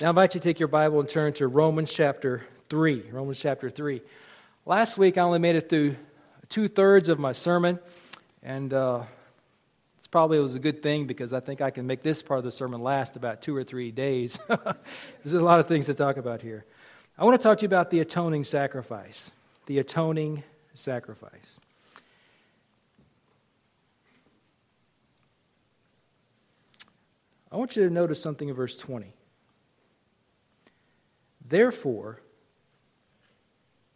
Now, I invite you to take your Bible and turn to Romans chapter 3. Romans chapter 3. Last week, I only made it through two thirds of my sermon, and uh, it's probably it was a good thing because I think I can make this part of the sermon last about two or three days. There's a lot of things to talk about here. I want to talk to you about the atoning sacrifice. The atoning sacrifice. I want you to notice something in verse 20. Therefore,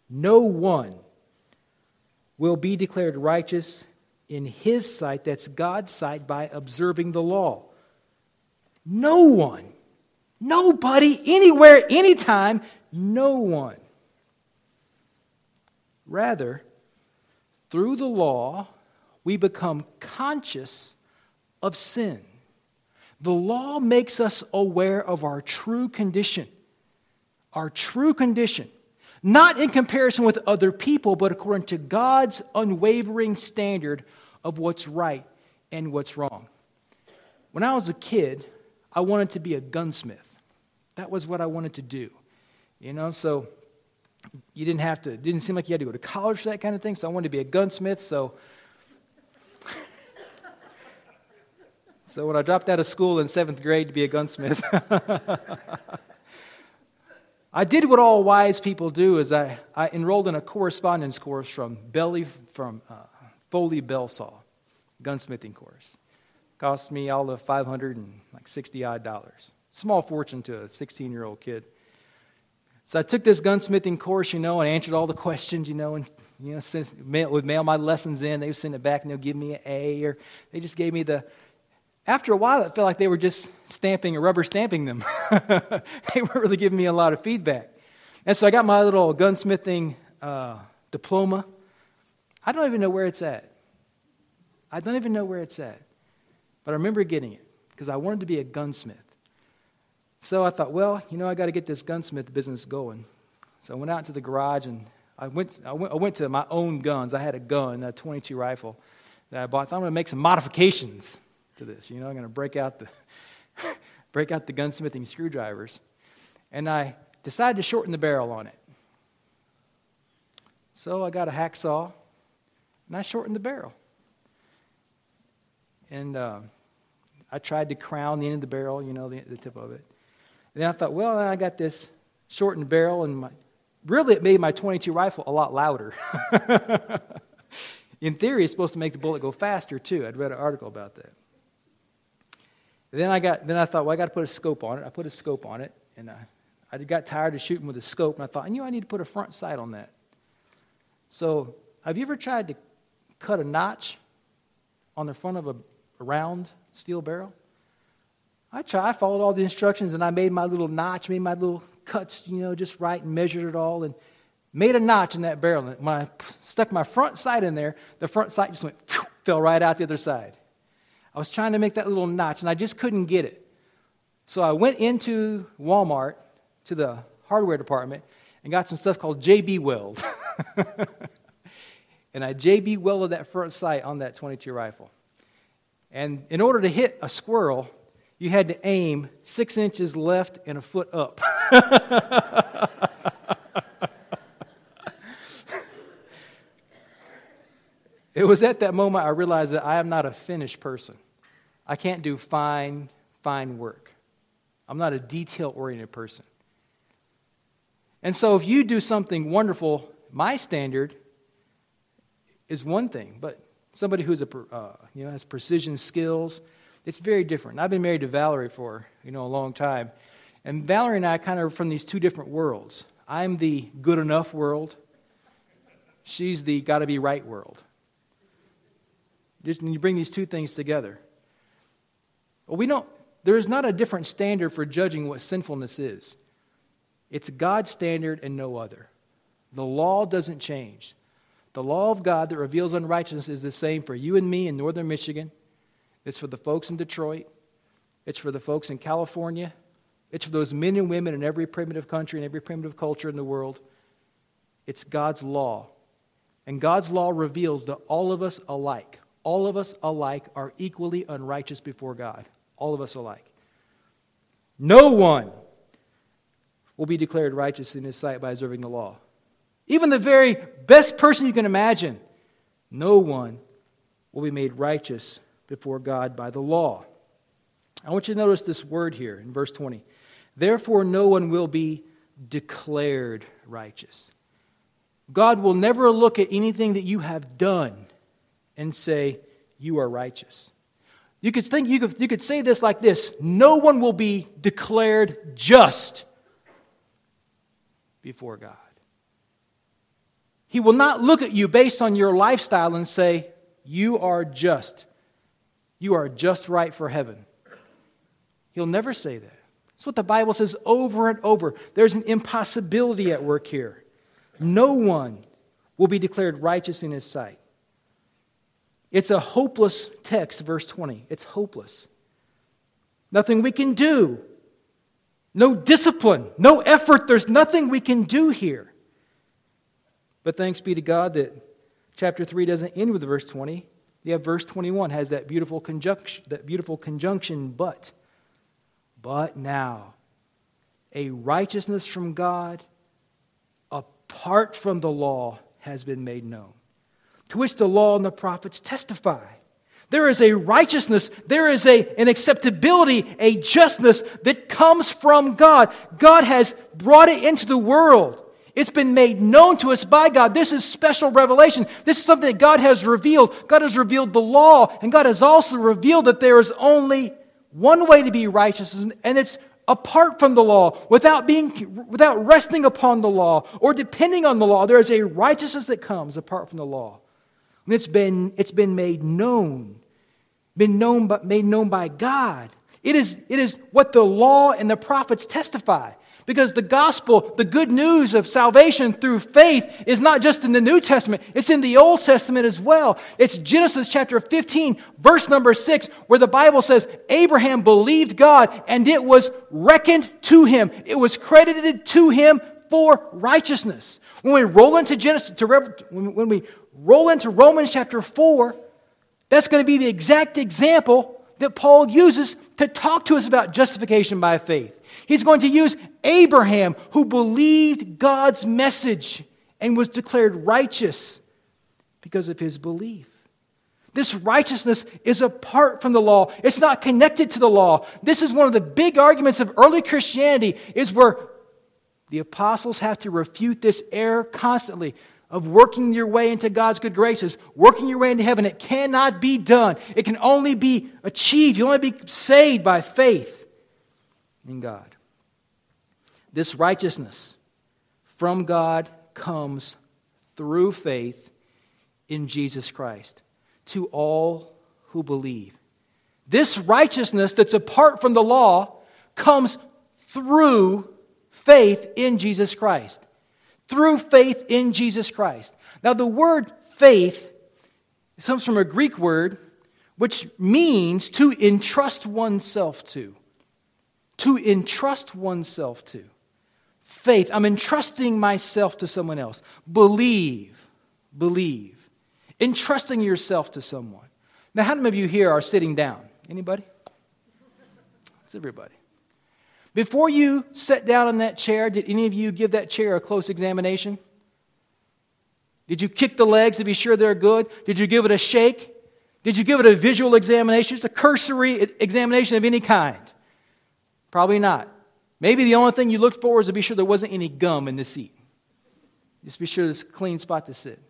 no one will be declared righteous in his sight, that's God's sight, by observing the law. No one. Nobody, anywhere, anytime, no one. Rather, through the law, we become conscious of sin. The law makes us aware of our true condition our true condition, not in comparison with other people, but according to God's unwavering standard of what's right and what's wrong. When I was a kid, I wanted to be a gunsmith. That was what I wanted to do. You know, so you didn't have to, didn't seem like you had to go to college for that kind of thing, so I wanted to be a gunsmith, so So when I dropped out of school in seventh grade to be a gunsmith, I did what all wise people do is I, I enrolled in a correspondence course from Belly from uh, Foley Belsaw, gunsmithing course. Cost me all of five hundred and like sixty odd dollars. Small fortune to a 16 year old kid. So I took this gunsmithing course, you know, and answered all the questions, you know, and you know, sent, mail, would mail my lessons in. They would send it back and they'll give me an A, or they just gave me the after a while, it felt like they were just stamping or rubber stamping them. they weren't really giving me a lot of feedback. And so I got my little gunsmithing uh, diploma. I don't even know where it's at. I don't even know where it's at. But I remember getting it because I wanted to be a gunsmith. So I thought, well, you know, I got to get this gunsmith business going. So I went out to the garage and I went, I went, I went to my own guns. I had a gun, a 22 rifle that I bought. I thought I'm going to make some modifications to this. You know, I'm going to break out the break out the gunsmithing screwdrivers, and I decided to shorten the barrel on it. So I got a hacksaw, and I shortened the barrel. And uh, I tried to crown the end of the barrel, you know, the, the tip of it. And then I thought, well, I got this shortened barrel, and my, really it made my 22 rifle a lot louder. In theory, it's supposed to make the bullet go faster, too. I'd read an article about that. Then I, got, then I thought, well, I got to put a scope on it. I put a scope on it, and I, I got tired of shooting with a scope, and I thought, you know, I need to put a front sight on that. So, have you ever tried to cut a notch on the front of a, a round steel barrel? I tried. I followed all the instructions, and I made my little notch, made my little cuts, you know, just right, and measured it all, and made a notch in that barrel. And when I stuck my front sight in there, the front sight just went, fell right out the other side. I was trying to make that little notch, and I just couldn't get it. So I went into Walmart to the hardware department and got some stuff called JB Weld. and I JB welded that front sight on that 22 rifle. And in order to hit a squirrel, you had to aim six inches left and a foot up. It was at that moment I realized that I am not a finished person. I can't do fine, fine work. I'm not a detail oriented person. And so if you do something wonderful, my standard is one thing, but somebody who's a, uh, you know, has precision skills, it's very different. I've been married to Valerie for you know a long time, and Valerie and I kind of are from these two different worlds. I'm the good enough world. She's the got to be right world. Just you bring these two things together. Well, we don't, there is not a different standard for judging what sinfulness is. It's God's standard and no other. The law doesn't change. The law of God that reveals unrighteousness is the same for you and me in northern Michigan. It's for the folks in Detroit. It's for the folks in California. It's for those men and women in every primitive country and every primitive culture in the world. It's God's law. And God's law reveals that all of us alike, all of us alike are equally unrighteous before God. All of us alike. No one will be declared righteous in his sight by observing the law. Even the very best person you can imagine, no one will be made righteous before God by the law. I want you to notice this word here in verse 20. Therefore, no one will be declared righteous. God will never look at anything that you have done and say, You are righteous. You could think you could, you could say this like this no one will be declared just before God. He will not look at you based on your lifestyle and say, You are just. You are just right for heaven. He'll never say that. That's what the Bible says over and over. There's an impossibility at work here. No one will be declared righteous in his sight. It's a hopeless text, verse 20. It's hopeless. Nothing we can do. No discipline, no effort. There's nothing we can do here. But thanks be to God that chapter 3 doesn't end with verse 20. You have verse 21 has that beautiful conjunction, that beautiful conjunction, but. But now, a righteousness from God apart from the law has been made known to which the law and the prophets testify. There is a righteousness, there is a, an acceptability, a justness that comes from God. God has brought it into the world. It's been made known to us by God. This is special revelation. This is something that God has revealed. God has revealed the law, and God has also revealed that there is only one way to be righteous, and it's apart from the law, without, being, without resting upon the law or depending on the law. There is a righteousness that comes apart from the law. And it's been, it's been made known, been known, but made known by God. It is, it is what the law and the prophets testify. Because the gospel, the good news of salvation through faith, is not just in the New Testament, it's in the Old Testament as well. It's Genesis chapter 15, verse number 6, where the Bible says, Abraham believed God and it was reckoned to him, it was credited to him for righteousness. When we roll into Genesis, to, when we roll into Romans chapter 4, that's going to be the exact example that Paul uses to talk to us about justification by faith. He's going to use Abraham, who believed God's message and was declared righteous because of his belief. This righteousness is apart from the law. It's not connected to the law. This is one of the big arguments of early Christianity is where the apostles have to refute this error constantly of working your way into God's good graces, working your way into heaven. It cannot be done. It can only be achieved. You only be saved by faith in God. This righteousness from God comes through faith in Jesus Christ to all who believe. This righteousness that's apart from the law comes through faith in Jesus Christ through faith in Jesus Christ. Now, the word faith comes from a Greek word which means to entrust oneself to. To entrust oneself to. Faith, I'm entrusting myself to someone else. Believe, believe. Entrusting yourself to someone. Now, how many of you here are sitting down? Anybody? It's everybody. Before you sat down in that chair, did any of you give that chair a close examination? Did you kick the legs to be sure they're good? Did you give it a shake? Did you give it a visual examination, just a cursory examination of any kind? Probably not. Maybe the only thing you looked for was to be sure there wasn't any gum in the seat. Just be sure there's a clean spot to sit.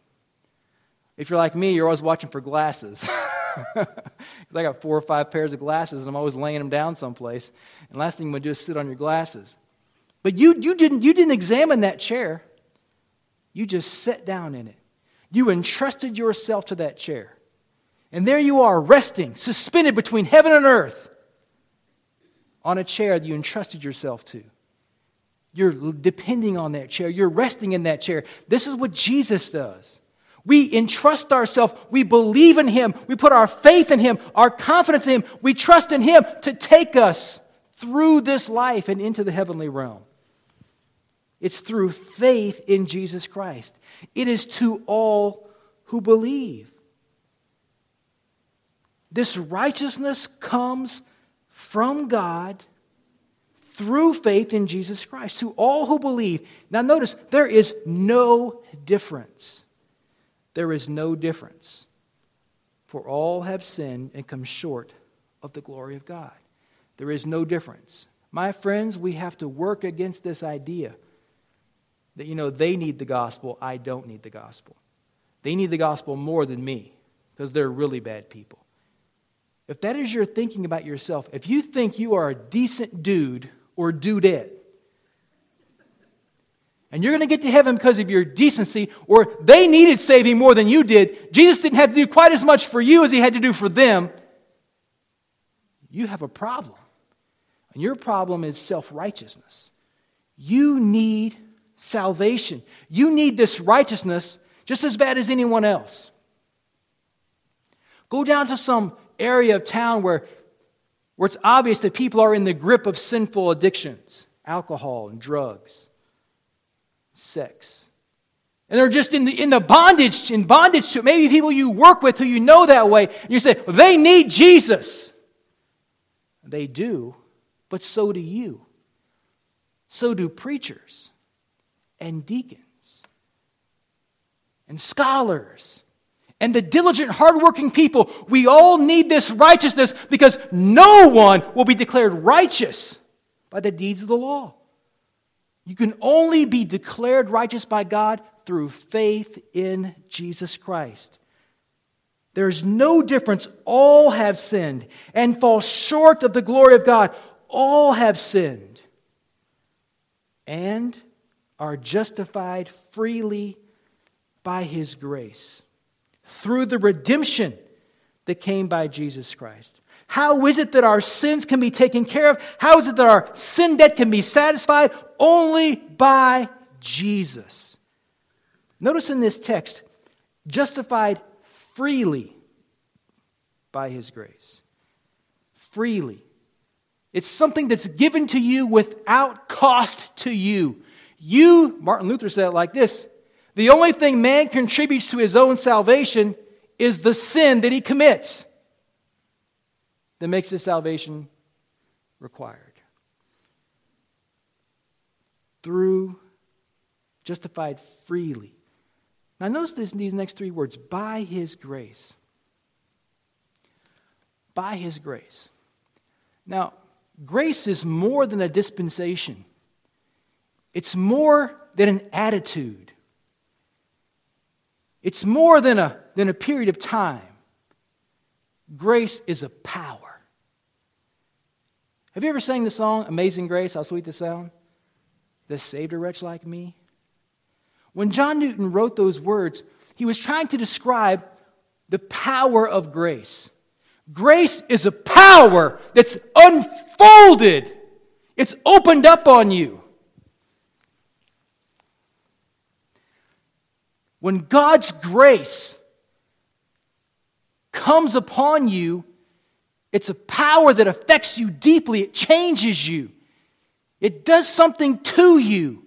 If you're like me, you're always watching for glasses. I got four or five pairs of glasses and I'm always laying them down someplace. And last thing you want to do is sit on your glasses. But you, you, didn't, you didn't examine that chair, you just sat down in it. You entrusted yourself to that chair. And there you are, resting, suspended between heaven and earth on a chair that you entrusted yourself to. You're depending on that chair. You're resting in that chair. This is what Jesus does. We entrust ourselves. We believe in Him. We put our faith in Him, our confidence in Him. We trust in Him to take us through this life and into the heavenly realm. It's through faith in Jesus Christ. It is to all who believe. This righteousness comes from God through faith in Jesus Christ to all who believe. Now, notice there is no difference. There is no difference. For all have sinned and come short of the glory of God. There is no difference. My friends, we have to work against this idea that, you know, they need the gospel, I don't need the gospel. They need the gospel more than me because they're really bad people. If that is your thinking about yourself, if you think you are a decent dude or dudette, and you're going to get to heaven because of your decency, or they needed saving more than you did, Jesus didn't have to do quite as much for you as he had to do for them, you have a problem. And your problem is self righteousness. You need salvation. You need this righteousness just as bad as anyone else. Go down to some area of town where, where it's obvious that people are in the grip of sinful addictions alcohol and drugs, sex. And they're just in the, in the bondage, in bondage to maybe people you work with who you know that way. And you say, well, they need Jesus. They do, but so do you. So do preachers and deacons and scholars and the diligent, hardworking people. We all need this righteousness because no one will be declared righteous by the deeds of the law. You can only be declared righteous by God through faith in Jesus Christ. There is no difference. All have sinned and fall short of the glory of God. All have sinned and are justified freely by His grace through the redemption that came by Jesus Christ. How is it that our sins can be taken care of? How is it that our sin debt can be satisfied? Only by Jesus. Notice in this text, justified freely by his grace. Freely. It's something that's given to you without cost to you. You, Martin Luther said it like this the only thing man contributes to his own salvation is the sin that he commits that makes his salvation required. Through justified freely. Now, notice this, these next three words by his grace. By his grace. Now, grace is more than a dispensation, it's more than an attitude. It's more than a, than a period of time. Grace is a power. Have you ever sang the song Amazing Grace? How sweet the sound? That saved a wretch like me. When John Newton wrote those words, he was trying to describe the power of grace. Grace is a power that's unfolded, it's opened up on you. When God's grace comes upon you, it's a power that affects you deeply. It changes you. It does something to you.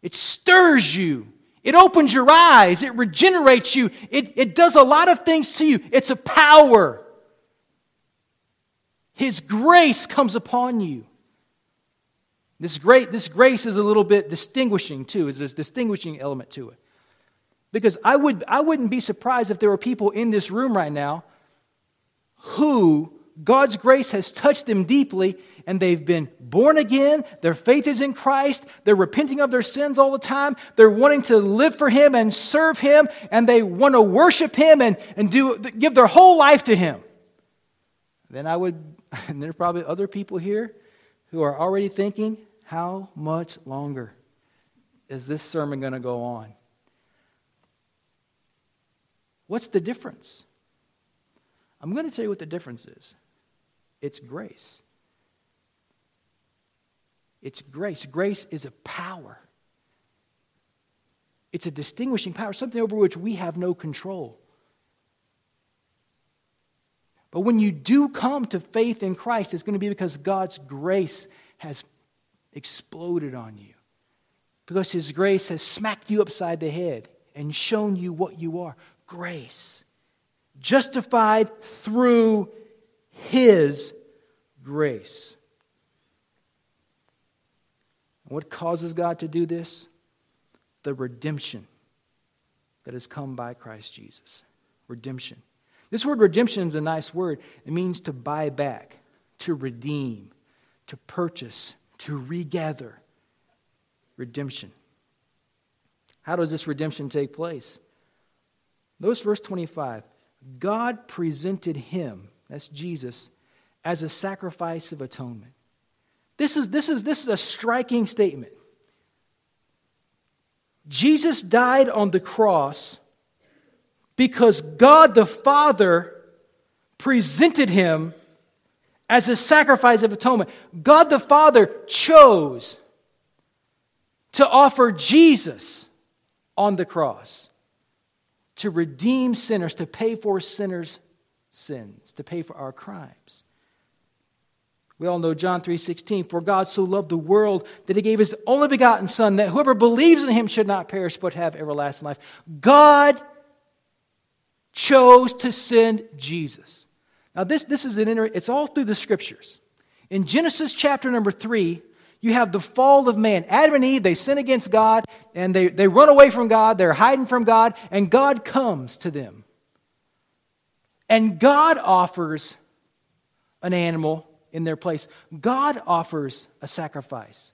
It stirs you. It opens your eyes. It regenerates you. It, it does a lot of things to you. It's a power. His grace comes upon you. This, great, this grace is a little bit distinguishing, too. is a distinguishing element to it. Because I, would, I wouldn't be surprised if there were people in this room right now who God's grace has touched them deeply and they've been born again. Their faith is in Christ. They're repenting of their sins all the time. They're wanting to live for Him and serve Him and they want to worship Him and, and do, give their whole life to Him. Then I would, and there are probably other people here who are already thinking, how much longer is this sermon going to go on? What's the difference? I'm going to tell you what the difference is it's grace. It's grace. Grace is a power, it's a distinguishing power, something over which we have no control. But when you do come to faith in Christ, it's going to be because God's grace has exploded on you. Because His grace has smacked you upside the head and shown you what you are grace. Justified through His grace. What causes God to do this? The redemption that has come by Christ Jesus. Redemption. This word redemption is a nice word. It means to buy back, to redeem, to purchase, to regather. Redemption. How does this redemption take place? Notice verse 25. God presented him, that's Jesus, as a sacrifice of atonement. This is, this is, this is a striking statement. Jesus died on the cross because God the Father presented him as a sacrifice of atonement. God the Father chose to offer Jesus on the cross to redeem sinners, to pay for sinners' sins, to pay for our crimes. We all know John 3:16, for God so loved the world that he gave his only begotten son that whoever believes in him should not perish but have everlasting life. God chose to send Jesus. Now this this is an inter, it's all through the scriptures. In Genesis chapter number 3, you have the fall of man. Adam and Eve, they sin against God and they, they run away from God, they're hiding from God, and God comes to them. And God offers an animal in their place. God offers a sacrifice.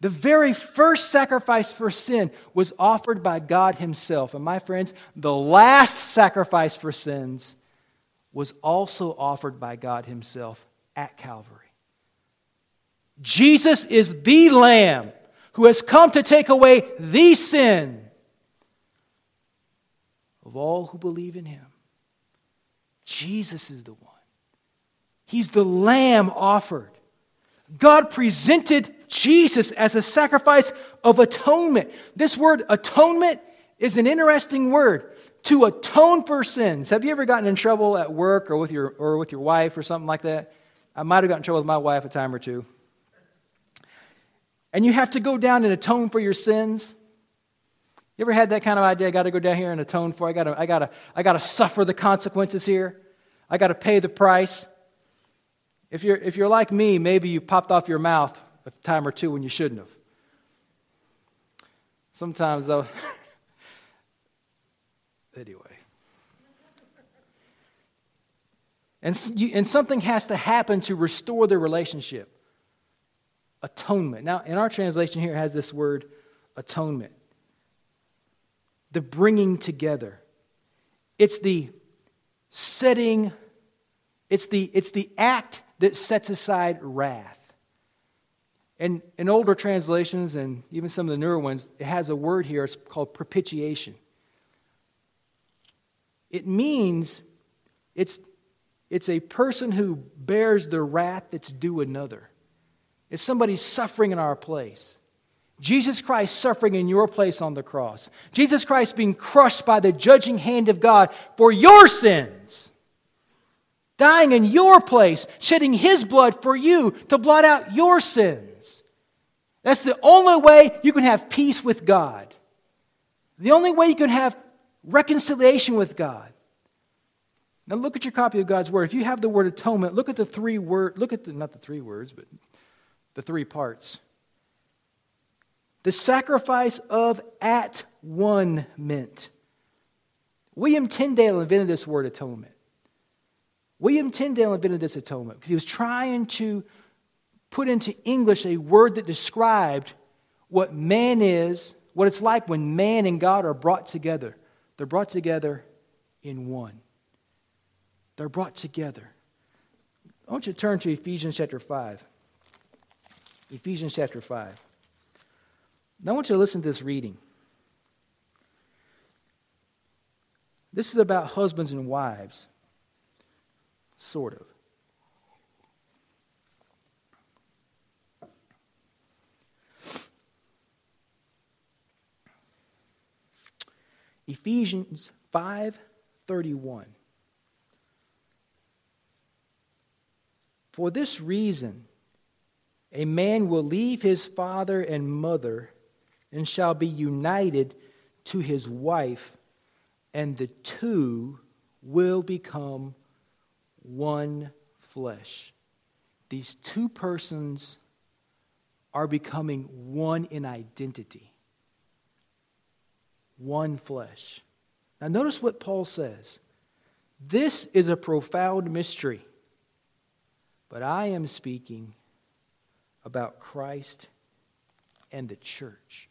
The very first sacrifice for sin was offered by God Himself. And my friends, the last sacrifice for sins was also offered by God Himself at Calvary. Jesus is the Lamb who has come to take away the sin of all who believe in Him. Jesus is the one. He's the lamb offered. God presented Jesus as a sacrifice of atonement. This word atonement is an interesting word. To atone for sins. Have you ever gotten in trouble at work or with your, or with your wife or something like that? I might have gotten in trouble with my wife a time or two. And you have to go down and atone for your sins. You ever had that kind of idea? I got to go down here and atone for. I got to, I got to, I got to suffer the consequences here. I got to pay the price. If you're, if you're like me, maybe you popped off your mouth a time or two when you shouldn't have. Sometimes, though, anyway. And, you, and something has to happen to restore the relationship. Atonement. Now, in our translation here, has this word atonement. The bringing together. It's the setting, it's the, it's the act that sets aside wrath. And in older translations, and even some of the newer ones, it has a word here, it's called propitiation. It means it's, it's a person who bears the wrath that's due another. It's somebody suffering in our place. Jesus Christ suffering in your place on the cross. Jesus Christ being crushed by the judging hand of God for your sins dying in your place, shedding his blood for you to blot out your sins. That's the only way you can have peace with God. The only way you can have reconciliation with God. Now look at your copy of God's word. If you have the word atonement, look at the three word look at the not the three words, but the three parts. The sacrifice of at one meant. William Tyndale invented this word atonement. William Tyndale invented this atonement because he was trying to put into English a word that described what man is, what it's like when man and God are brought together. They're brought together in one. They're brought together. I want you to turn to Ephesians chapter 5. Ephesians chapter 5. Now I want you to listen to this reading. This is about husbands and wives. Sort of. Ephesians 5:31 For this reason a man will leave his father and mother and shall be united to his wife and the two will become one flesh. These two persons are becoming one in identity, one flesh. Now, notice what Paul says. This is a profound mystery, but I am speaking about Christ and the church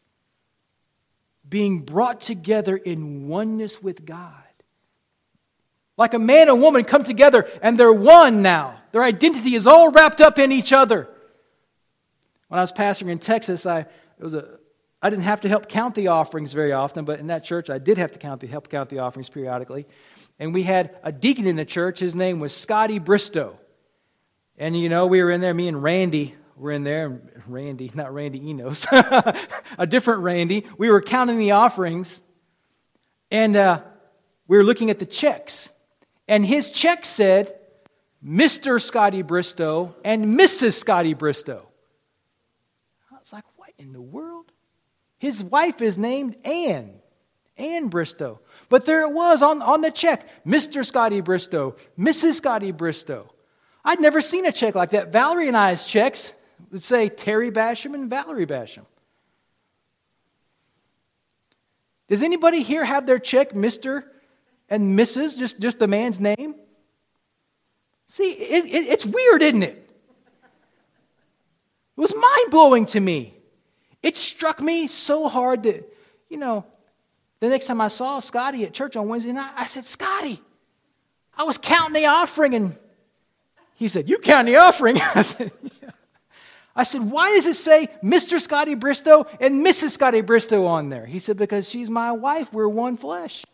being brought together in oneness with God. Like a man and woman come together and they're one now. Their identity is all wrapped up in each other. When I was pastoring in Texas, I, it was a, I didn't have to help count the offerings very often, but in that church I did have to count the, help count the offerings periodically. And we had a deacon in the church. His name was Scotty Bristow. And you know, we were in there, me and Randy were in there, Randy, not Randy Enos, a different Randy. We were counting the offerings, and uh, we were looking at the checks. And his check said, Mr. Scotty Bristow and Mrs. Scotty Bristow. I was like, what in the world? His wife is named Ann, Ann Bristow. But there it was on, on the check Mr. Scotty Bristow, Mrs. Scotty Bristow. I'd never seen a check like that. Valerie and I's checks would say Terry Basham and Valerie Basham. Does anybody here have their check Mr. and Mrs., just, just the man's name? See, it, it, it's weird, isn't it? It was mind blowing to me. It struck me so hard that, you know, the next time I saw Scotty at church on Wednesday night, I said, Scotty, I was counting the offering. And he said, You count the offering? I said. I said, Why does it say Mr. Scotty Bristow and Mrs. Scotty Bristow on there? He said, Because she's my wife. We're one flesh.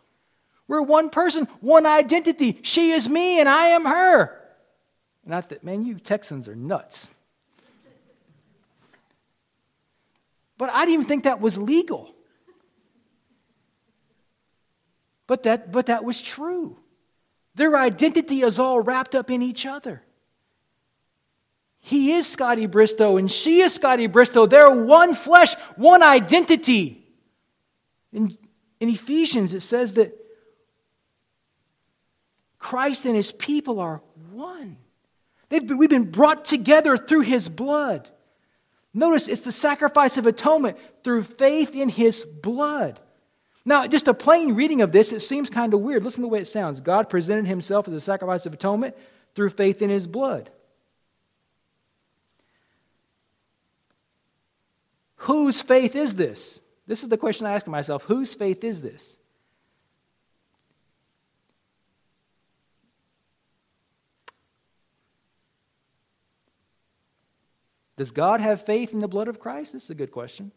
We're one person, one identity. She is me and I am her. And I thought, Man, you Texans are nuts. But I didn't even think that was legal. But that, but that was true. Their identity is all wrapped up in each other. He is Scotty Bristow and she is Scotty Bristow. They're one flesh, one identity. In, in Ephesians, it says that Christ and his people are one. Been, we've been brought together through his blood. Notice it's the sacrifice of atonement through faith in his blood. Now, just a plain reading of this, it seems kind of weird. Listen to the way it sounds. God presented himself as a sacrifice of atonement through faith in his blood. Whose faith is this? This is the question I ask myself. Whose faith is this? Does God have faith in the blood of Christ? This is a good question.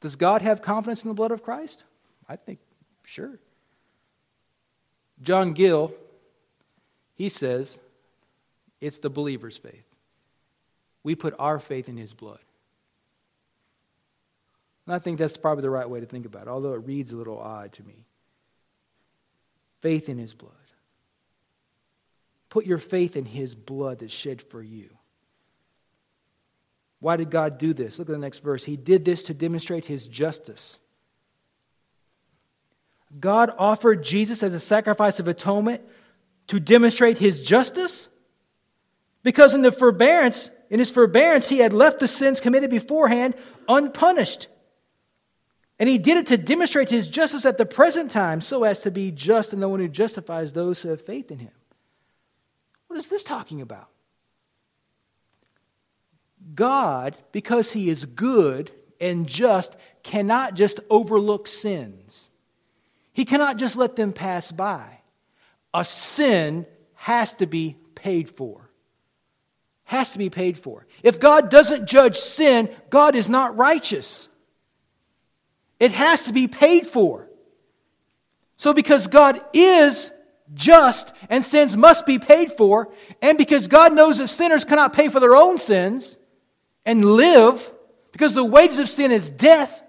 Does God have confidence in the blood of Christ? I think, sure. John Gill, he says, it's the believer's faith. We put our faith in his blood. And I think that's probably the right way to think about it, although it reads a little odd to me. Faith in his blood. Put your faith in his blood that's shed for you. Why did God do this? Look at the next verse. He did this to demonstrate his justice. God offered Jesus as a sacrifice of atonement to demonstrate his justice? Because in the forbearance, in his forbearance, he had left the sins committed beforehand unpunished. And he did it to demonstrate his justice at the present time, so as to be just and the one who justifies those who have faith in him. What is this talking about? God, because he is good and just, cannot just overlook sins. He cannot just let them pass by. A sin has to be paid for. Has to be paid for. If God doesn't judge sin, God is not righteous. It has to be paid for. So, because God is just and sins must be paid for, and because God knows that sinners cannot pay for their own sins and live, because the wages of sin is death,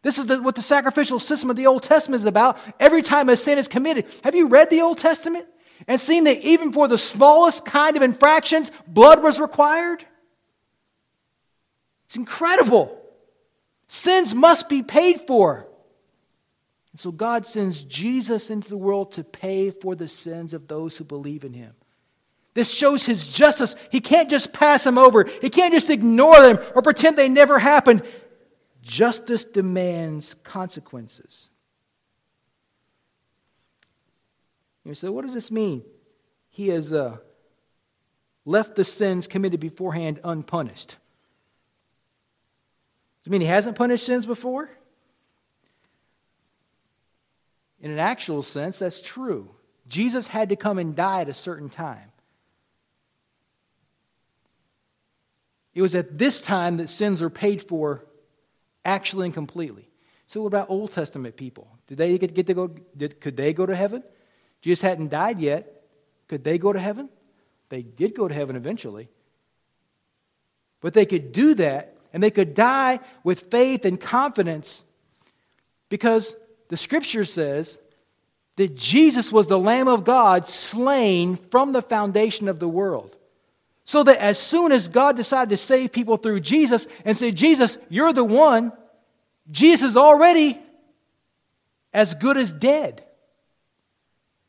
this is the, what the sacrificial system of the Old Testament is about. Every time a sin is committed. Have you read the Old Testament and seen that even for the smallest kind of infractions, blood was required? It's incredible. Sins must be paid for. And so God sends Jesus into the world to pay for the sins of those who believe in him. This shows his justice. He can't just pass them over, he can't just ignore them or pretend they never happened. Justice demands consequences. You say, what does this mean? He has uh, left the sins committed beforehand unpunished. It mean he hasn't punished sins before? In an actual sense, that's true. Jesus had to come and die at a certain time. It was at this time that sins are paid for actually and completely. So, what about Old Testament people? Did they get to go? Did, could they go to heaven? Jesus hadn't died yet. Could they go to heaven? They did go to heaven eventually. But they could do that, and they could die with faith and confidence because the scripture says that Jesus was the Lamb of God slain from the foundation of the world. So that as soon as God decided to save people through Jesus and say, Jesus, you're the one, Jesus is already as good as dead.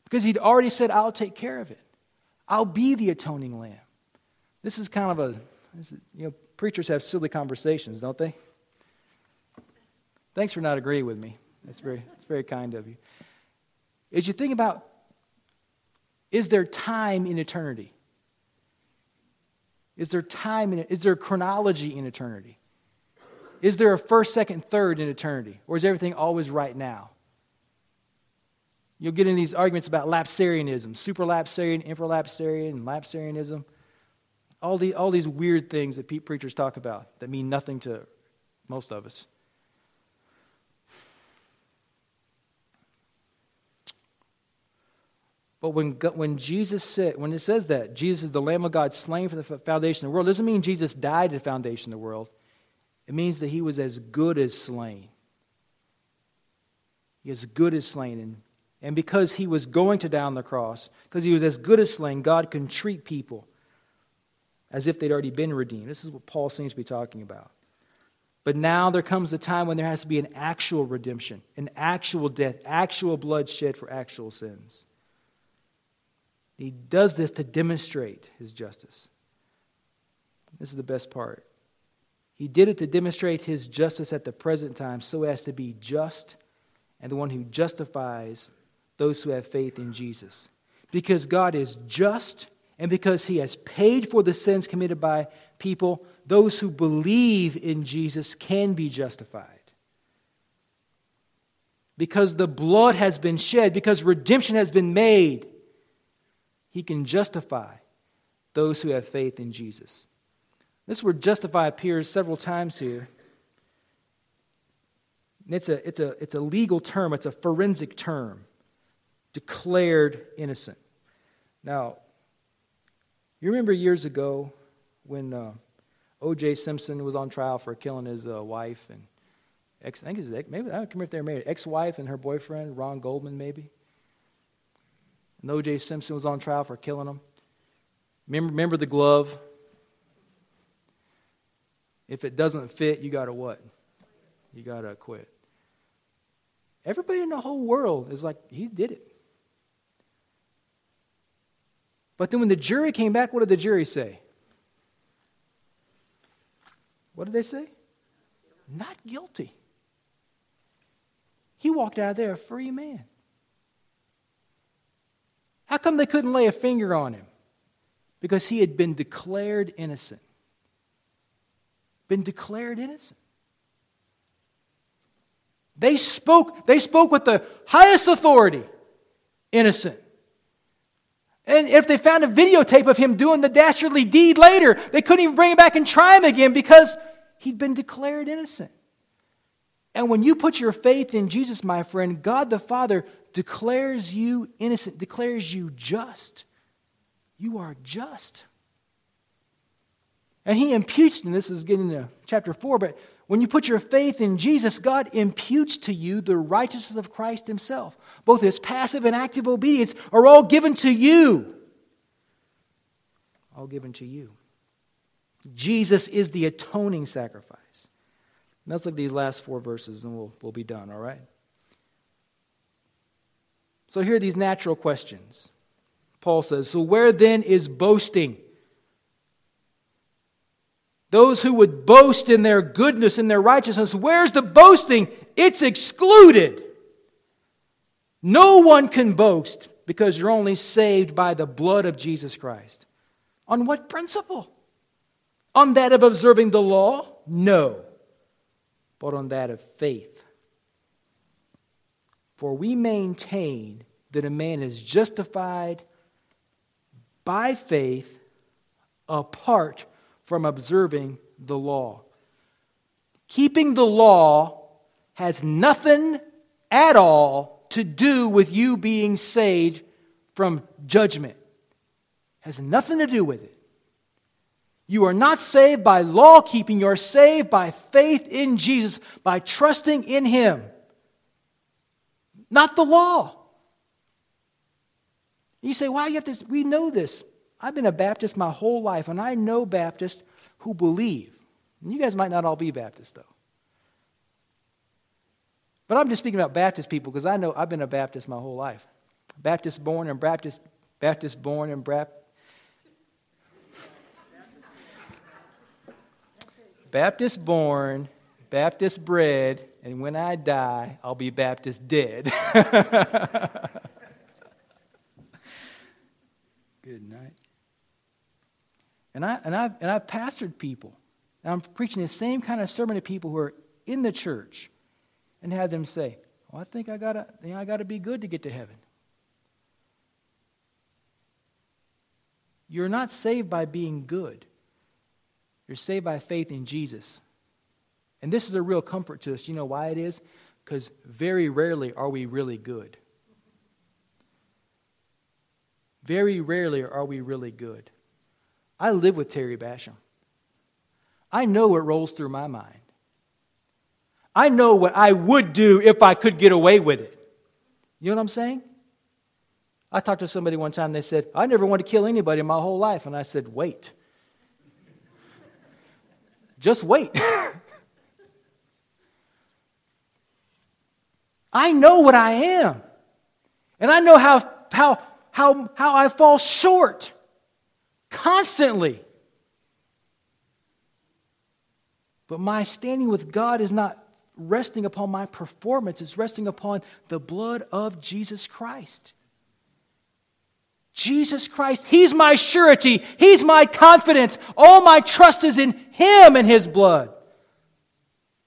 Because he'd already said, I'll take care of it. I'll be the atoning lamb. This is kind of a, you know, preachers have silly conversations, don't they? Thanks for not agreeing with me. That's very, that's very kind of you. As you think about, is there time in eternity? Is there time in it? Is there chronology in eternity? Is there a first, second, third in eternity? Or is everything always right now? You'll get in these arguments about lapsarianism, supralapsarian, infralapsarian, and lapsarianism. All, the, all these weird things that preachers talk about that mean nothing to most of us. But when, when Jesus said, when it says that, Jesus is the Lamb of God slain for the foundation of the world, doesn't mean Jesus died at the foundation of the world. It means that he was as good as slain. He as good as slain. And, and because he was going to down the cross, because he was as good as slain, God can treat people as if they'd already been redeemed. This is what Paul seems to be talking about. But now there comes the time when there has to be an actual redemption, an actual death, actual bloodshed for actual sins. He does this to demonstrate his justice. This is the best part. He did it to demonstrate his justice at the present time so as to be just and the one who justifies those who have faith in Jesus. Because God is just and because he has paid for the sins committed by people, those who believe in Jesus can be justified. Because the blood has been shed, because redemption has been made, he can justify those who have faith in Jesus. This word justify appears several times here. It's a, it's, a, it's a legal term, it's a forensic term. Declared innocent. Now, you remember years ago when uh, O.J. Simpson was on trial for killing his uh, wife and ex, I think his maybe I don't remember if they were married, ex-wife and her boyfriend Ron Goldman, maybe. And O.J. Simpson was on trial for killing him. Remember, remember the glove? If it doesn't fit, you got to what? You got to quit. Everybody in the whole world is like, he did it. But then when the jury came back, what did the jury say? What did they say? Not guilty. He walked out of there a free man. How come they couldn't lay a finger on him? Because he had been declared innocent. Been declared innocent. They spoke, they spoke with the highest authority, innocent. And if they found a videotape of him doing the dastardly deed later, they couldn't even bring him back and try him again because he'd been declared innocent. And when you put your faith in Jesus, my friend, God the Father declares you innocent, declares you just. You are just. And he imputes, and this is getting to chapter 4, but when you put your faith in Jesus, God imputes to you the righteousness of Christ himself. Both his passive and active obedience are all given to you. All given to you. Jesus is the atoning sacrifice. Let's look at these last four verses and we'll, we'll be done, all right? So here are these natural questions. Paul says. So, where then is boasting? Those who would boast in their goodness and their righteousness, where's the boasting? It's excluded. No one can boast because you're only saved by the blood of Jesus Christ. On what principle? On that of observing the law? No, but on that of faith. For we maintain that a man is justified by faith apart from observing the law. Keeping the law has nothing at all to do with you being saved from judgment. Has nothing to do with it. You are not saved by law keeping, you are saved by faith in Jesus, by trusting in Him. Not the law. You say, why you have to? We know this. I've been a Baptist my whole life, and I know Baptists who believe. And you guys might not all be Baptists, though. But I'm just speaking about Baptist people because I know I've been a Baptist my whole life. Baptist born and Baptist, Baptist born and Baptist. Baptist born, Baptist bred, and when I die, I'll be Baptist dead. Good night. And, I, and, I've, and I've pastored people. And I'm preaching the same kind of sermon to people who are in the church and have them say, Well, I think I gotta, think I gotta be good to get to heaven. You're not saved by being good. You're saved by faith in Jesus. And this is a real comfort to us. You know why it is? Because very rarely are we really good. Very rarely are we really good. I live with Terry Basham. I know what rolls through my mind. I know what I would do if I could get away with it. You know what I'm saying? I talked to somebody one time, they said, I never want to kill anybody in my whole life. And I said, wait. Just wait. I know what I am. And I know how, how, how, how I fall short constantly. But my standing with God is not resting upon my performance, it's resting upon the blood of Jesus Christ. Jesus Christ, He's my surety, He's my confidence. All my trust is in Him and His blood.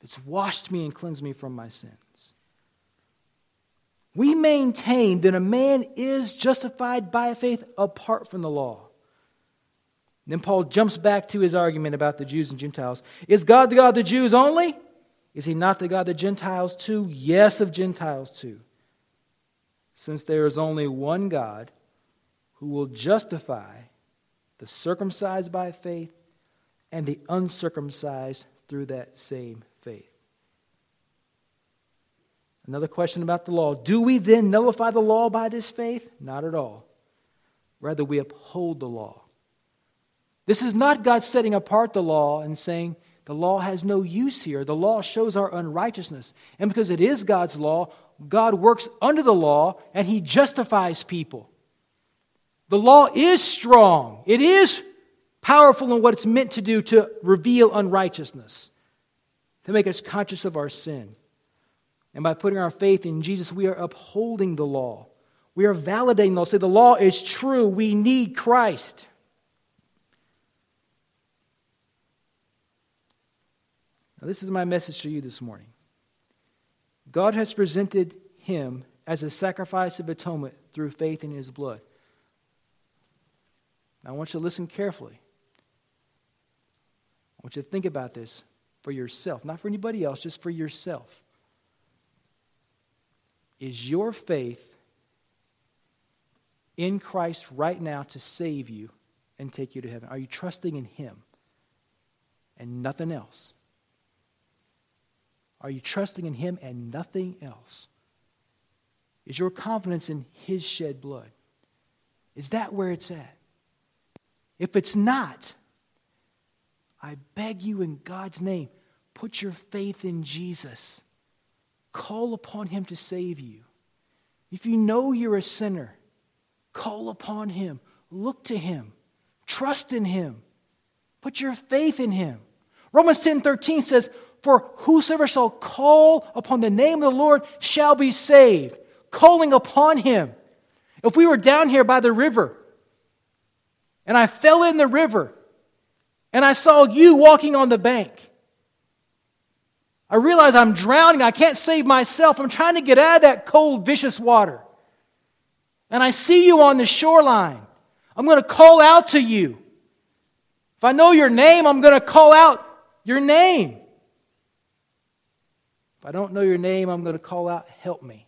It's washed me and cleansed me from my sins. We maintain that a man is justified by faith apart from the law. Then Paul jumps back to his argument about the Jews and Gentiles. Is God the God of the Jews only? Is he not the God of the Gentiles too? Yes, of Gentiles too. Since there is only one God who will justify the circumcised by faith and the uncircumcised through that same faith. Another question about the law. Do we then nullify the law by this faith? Not at all. Rather, we uphold the law. This is not God setting apart the law and saying the law has no use here. The law shows our unrighteousness. And because it is God's law, God works under the law and he justifies people. The law is strong, it is powerful in what it's meant to do to reveal unrighteousness, to make us conscious of our sin. And by putting our faith in Jesus, we are upholding the law. We are validating the law. Say, the law is true. We need Christ. Now, this is my message to you this morning. God has presented him as a sacrifice of atonement through faith in his blood. Now, I want you to listen carefully. I want you to think about this for yourself, not for anybody else, just for yourself. Is your faith in Christ right now to save you and take you to heaven? Are you trusting in Him and nothing else? Are you trusting in Him and nothing else? Is your confidence in His shed blood? Is that where it's at? If it's not, I beg you in God's name, put your faith in Jesus. Call upon Him to save you. If you know you're a sinner, Call upon him. Look to him. Trust in him. Put your faith in him. Romans 10 13 says, For whosoever shall call upon the name of the Lord shall be saved. Calling upon him. If we were down here by the river and I fell in the river and I saw you walking on the bank, I realize I'm drowning. I can't save myself. I'm trying to get out of that cold, vicious water. And I see you on the shoreline. I'm going to call out to you. If I know your name, I'm going to call out your name. If I don't know your name, I'm going to call out, Help me.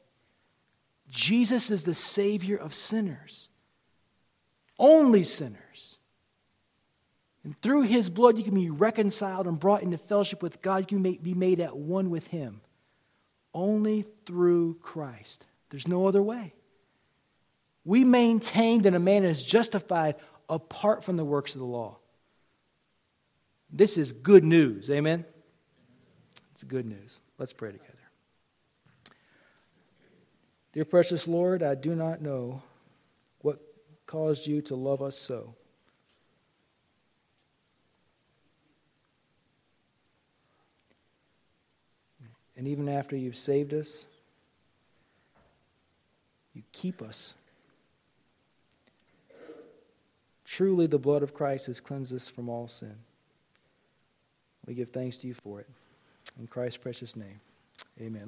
Jesus is the Savior of sinners, only sinners. And through His blood, you can be reconciled and brought into fellowship with God. You can be made at one with Him. Only through Christ. There's no other way. We maintain that a man is justified apart from the works of the law. This is good news. Amen? It's good news. Let's pray together. Dear precious Lord, I do not know what caused you to love us so. And even after you've saved us, you keep us. Truly, the blood of Christ has cleansed us from all sin. We give thanks to you for it. In Christ's precious name, amen.